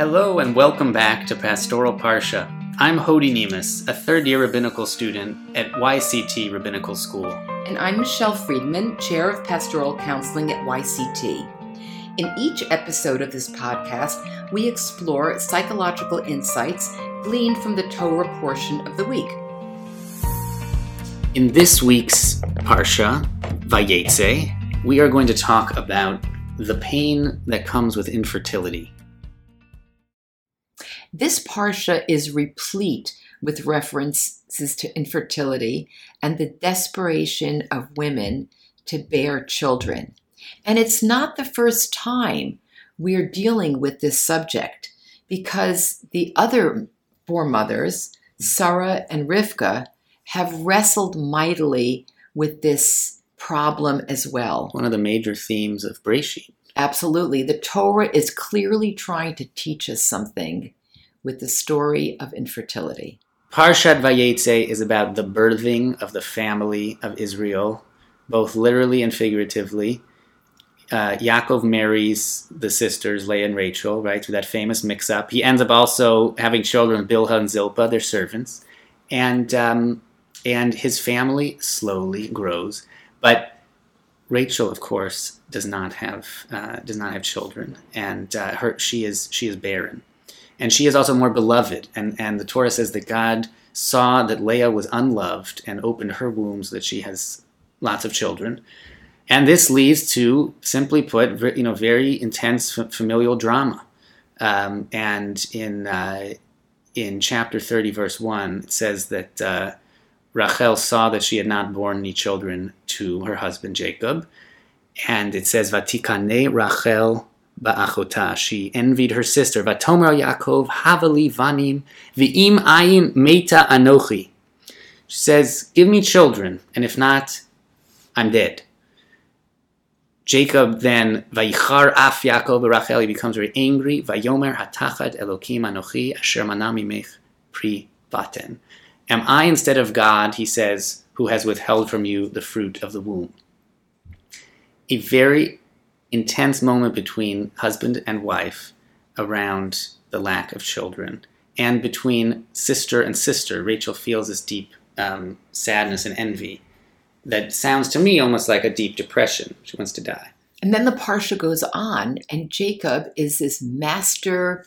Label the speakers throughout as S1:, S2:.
S1: Hello and welcome back to Pastoral Parsha. I'm Hodi Nemus, a third year rabbinical student at YCT Rabbinical School.
S2: And I'm Michelle Friedman, Chair of Pastoral Counseling at YCT. In each episode of this podcast, we explore psychological insights gleaned from the Torah portion of the week.
S1: In this week's Parsha, Vayetze, we are going to talk about the pain that comes with infertility.
S2: This Parsha is replete with references to infertility and the desperation of women to bear children. And it's not the first time we're dealing with this subject because the other four mothers, Sarah and Rivka, have wrestled mightily with this problem as well.
S1: One of the major themes of Breshit.
S2: Absolutely. The Torah is clearly trying to teach us something with the story of infertility.
S1: Parshat Vayetze is about the birthing of the family of Israel, both literally and figuratively. Uh, Yaakov marries the sisters Leah and Rachel, right, through that famous mix-up. He ends up also having children Bilhah and Zilpah, their servants, and um, and his family slowly grows. But Rachel, of course, does not have uh, does not have children, and uh, her she is she is barren and she is also more beloved. And, and the Torah says that God saw that Leah was unloved and opened her womb so that she has lots of children. And this leads to, simply put, you know, very intense familial drama. Um, and in uh, in chapter 30, verse 1, it says that uh, Rachel saw that she had not borne any children to her husband Jacob. And it says, Vatikane Rachel ba'achota. She envied her sister. Vatomer Yaakov havali vanim v'im ayin meta anochi. She says, "Give me children, and if not, I'm dead." Jacob then vayichar af Yaakov Rachel. He becomes very angry. Vayomer hatachat Elokim anochi asher manami mech pri baten. Am I instead of God? He says, who has withheld from you the fruit of the womb. A very intense moment between husband and wife around the lack of children, and between sister and sister. Rachel feels this deep um, sadness and envy that sounds to me almost like a deep depression. She wants to die.
S2: And then the Parsha goes on, and Jacob is this master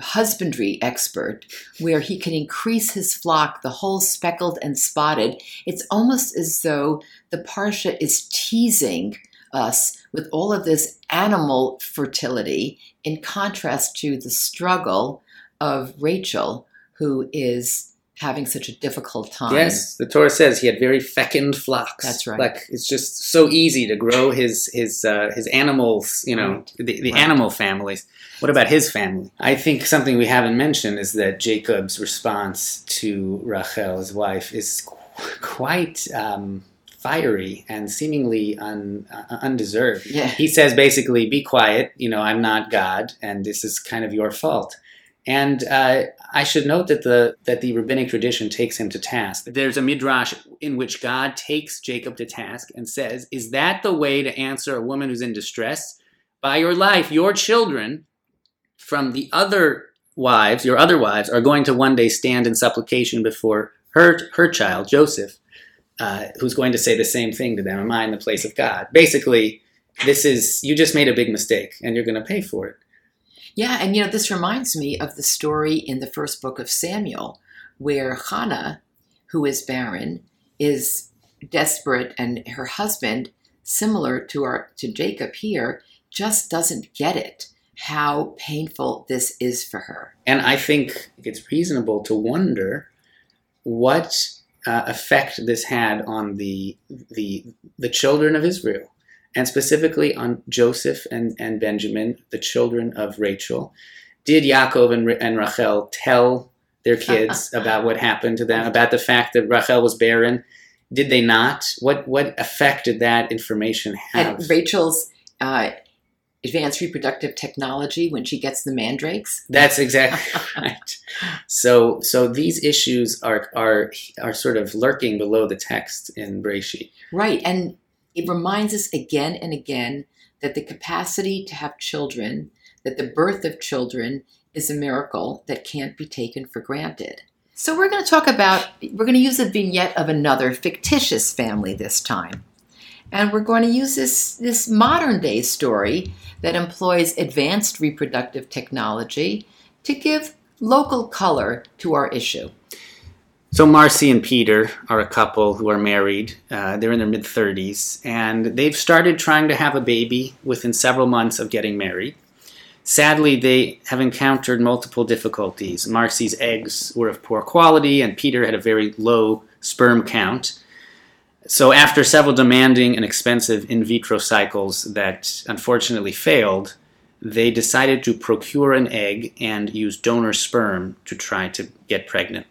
S2: husbandry expert where he can increase his flock, the whole speckled and spotted. It's almost as though the Parsha is teasing us with all of this animal fertility in contrast to the struggle of Rachel, who is having such a difficult time.
S1: Yes, the Torah says he had very fecund flocks.
S2: That's right.
S1: Like it's just so easy to grow his his uh, his animals, you know, right. the, the right. animal families. What about his family? I think something we haven't mentioned is that Jacob's response to Rachel, his wife, is qu- quite um, fiery and seemingly un, uh, undeserved.
S2: Yeah.
S1: He says basically, "Be quiet. You know, I'm not God, and this is kind of your fault." And uh, I should note that the that the rabbinic tradition takes him to task. There's a midrash in which God takes Jacob to task and says, "Is that the way to answer a woman who's in distress? By your life, your children from the other wives, your other wives, are going to one day stand in supplication before her her child Joseph." Uh, who's going to say the same thing to them? Am I in the place of God? Basically, this is you just made a big mistake and you're going to pay for it.
S2: Yeah, and you know, this reminds me of the story in the first book of Samuel where Hannah, who is barren, is desperate and her husband, similar to our to Jacob here, just doesn't get it how painful this is for her.
S1: And I think it's reasonable to wonder what uh, effect this had on the the the children of Israel, and specifically on Joseph and, and Benjamin, the children of Rachel. Did Yaakov and, and Rachel tell their kids about what happened to them, about the fact that Rachel was barren? Did they not? What what effect did that information have?
S2: And Rachel's uh, advanced reproductive technology when she gets the mandrakes.
S1: That's exactly right. So so these issues are are are sort of lurking below the text in Breshit.
S2: Right, and it reminds us again and again that the capacity to have children, that the birth of children is a miracle that can't be taken for granted. So, we're going to talk about, we're going to use a vignette of another fictitious family this time. And we're going to use this, this modern day story that employs advanced reproductive technology to give local color to our issue.
S1: So Marcy and Peter are a couple who are married. Uh, they're in their mid 30s, and they've started trying to have a baby within several months of getting married. Sadly, they have encountered multiple difficulties. Marcy's eggs were of poor quality, and Peter had a very low sperm count. So, after several demanding and expensive in vitro cycles that unfortunately failed, they decided to procure an egg and use donor sperm to try to get pregnant.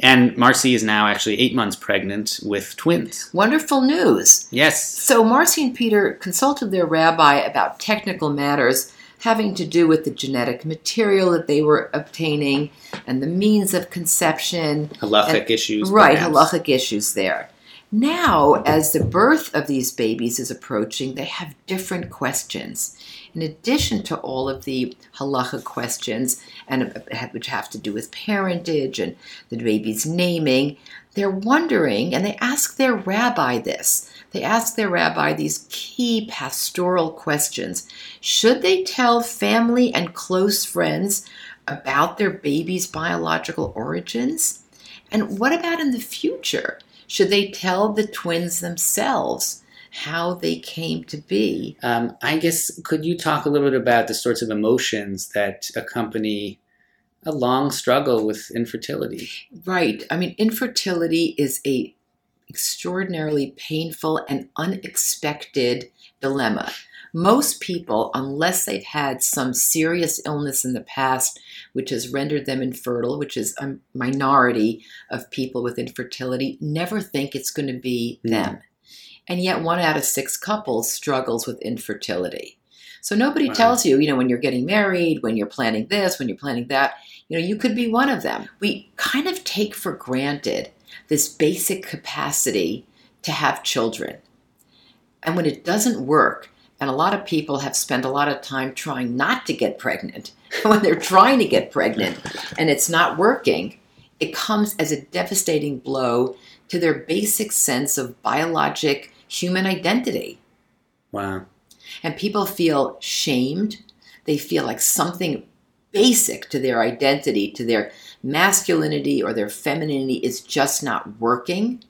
S1: And Marcy is now actually eight months pregnant with twins.
S2: Wonderful news.
S1: Yes.
S2: So, Marcy and Peter consulted their rabbi about technical matters having to do with the genetic material that they were obtaining and the means of conception.
S1: Halachic
S2: And-
S1: issues.
S2: Right,
S1: perhaps.
S2: halachic issues there. Now, as the birth of these babies is approaching, they have different questions. In addition to all of the halacha questions, and uh, which have to do with parentage and the baby's naming, they're wondering, and they ask their rabbi this. They ask their rabbi these key pastoral questions. Should they tell family and close friends about their baby's biological origins? And what about in the future? Should they tell the twins themselves how they came to be?
S1: Um, I guess could you talk a little bit about the sorts of emotions that accompany a long struggle with infertility?
S2: Right. I mean, infertility is a extraordinarily painful and unexpected dilemma. Most people, unless they've had some serious illness in the past, which has rendered them infertile, which is a minority of people with infertility, never think it's going to be
S1: Mm.
S2: them. And yet, one out of six couples struggles with infertility. So nobody
S1: Wow.
S2: tells you, you know, when you're getting married, when you're planning this, when you're planning that, you know, you could be one of them. We kind of take for granted this basic capacity to have children. And when it doesn't work, and a lot of people have spent a lot of time trying not to get pregnant, when they're trying to get pregnant and it's not working, it comes as a devastating blow to their basic sense of biologic human identity.
S1: Wow.
S2: And people feel shamed. They feel like something basic to their identity, to their masculinity or their femininity is just not working.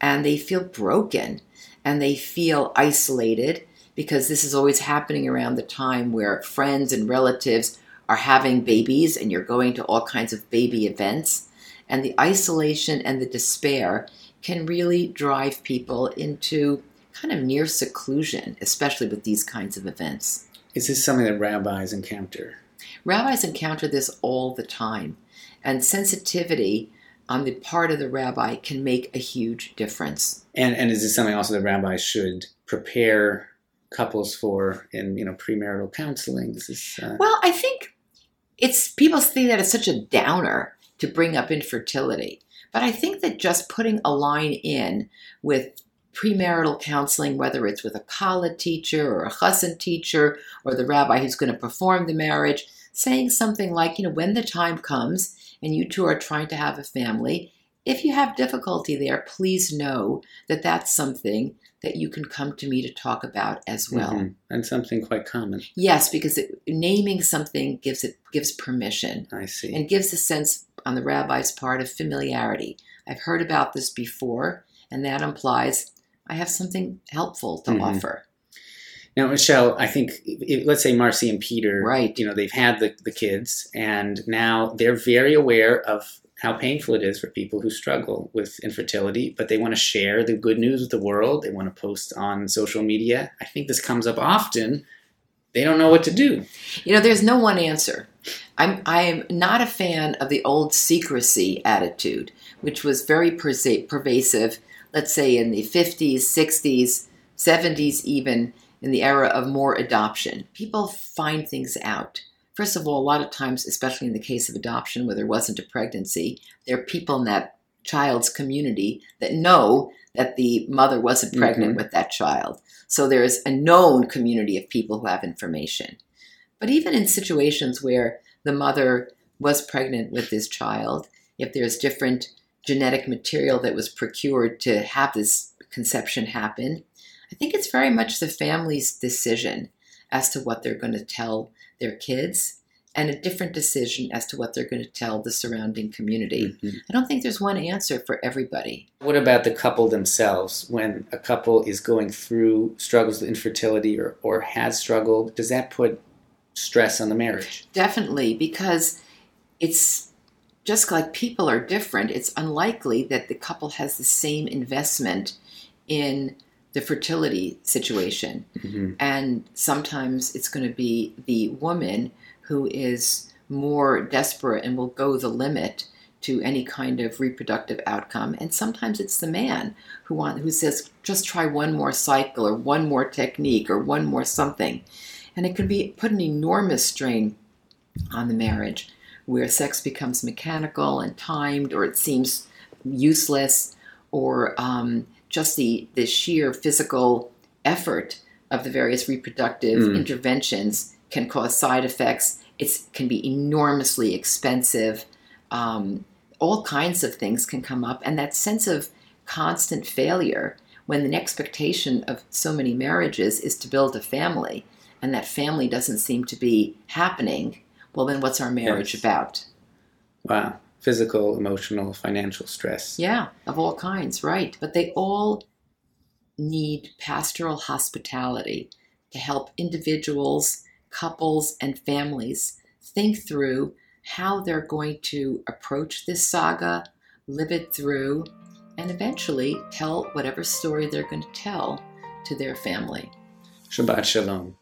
S2: And they feel broken and they feel isolated because this is always happening around the time where friends and relatives are having babies and you're going to all kinds of baby events. And the isolation and the despair can really drive people into kind of near seclusion, especially with these kinds of events.
S1: Is this something that rabbis encounter?
S2: Rabbis encounter this all the time, and sensitivity on the part of the rabbi can make a huge difference.
S1: And and is this something also that rabbis should prepare couples for in you know premarital counseling? Is uh,
S2: Well, I think it's people think that it's such a downer to bring up infertility, but I think that just putting a line in with premarital counseling, whether it's with a kala teacher or a chassan teacher or the rabbi who's going to perform the marriage, saying something like, you know, when the time comes and you two are trying to have a family, if you have difficulty there, please know that that's something that you can come to me to talk about as well.
S1: mhm. and something quite common?
S2: Yes, because it, naming something gives it gives permission
S1: I see.
S2: and gives a sense on the rabbi's part of familiarity. I've heard about this before, and that implies I have something helpful to
S1: Mhm.
S2: offer.
S1: Now, Michelle, I think let's say Marcy and Peter,
S2: Right.
S1: You know, they've had the, the kids, and now they're very aware of how painful it is for people who struggle with infertility, but they want to share the good news with the world. They want to post on social media. I think this comes up often. They don't know what to do.
S2: You know, there's no one answer. I'm I'm not a fan of the old secrecy attitude, which was very pervasive. Let's say in the 50s, 60s, 70s, even in the era of more adoption. People find things out. First of all, a lot of times, especially in the case of adoption where there wasn't a pregnancy, there are people in that child's community that know that the mother wasn't pregnant
S1: Mhm.
S2: with that child. So there's a known community of people who have information. But even in situations where the mother was pregnant with this child, if there's different genetic material that was procured to have this conception happen, I think it's very much the family's decision as to what they're going to tell their kids and a different decision as to what they're going to tell the surrounding community.
S1: Mhm.
S2: I don't think there's one answer for everybody.
S1: What about the couple themselves? When a couple is going through struggles with infertility or, or has struggled, does that put stress on the marriage?
S2: Definitely, because it's just like people are different, it's unlikely that the couple has the same investment in the fertility situation.
S1: Mhm.
S2: And sometimes it's going to be the woman who is more desperate and will go the limit to any kind of reproductive outcome. And sometimes it's the man who want, who says, just try one more cycle or one more technique or one more something. And it can be put an enormous strain on the marriage where sex becomes mechanical and timed or it seems useless or um, just the, the sheer physical effort of the various reproductive
S1: Mm.
S2: interventions can cause side effects. It can be enormously expensive. Um, all kinds of things can come up. And that sense of constant failure when the expectation of so many marriages is to build a family and that family doesn't seem to be happening, well, then what's our marriage
S1: Yes.
S2: about?
S1: Wow. Physical, emotional, financial stress.
S2: Yeah, of all kinds, right. But they all need pastoral hospitality to help individuals, couples, and families think through how they're going to approach this saga, live it through, and eventually tell whatever story they're going to tell to their family.
S1: Shabbat Shalom.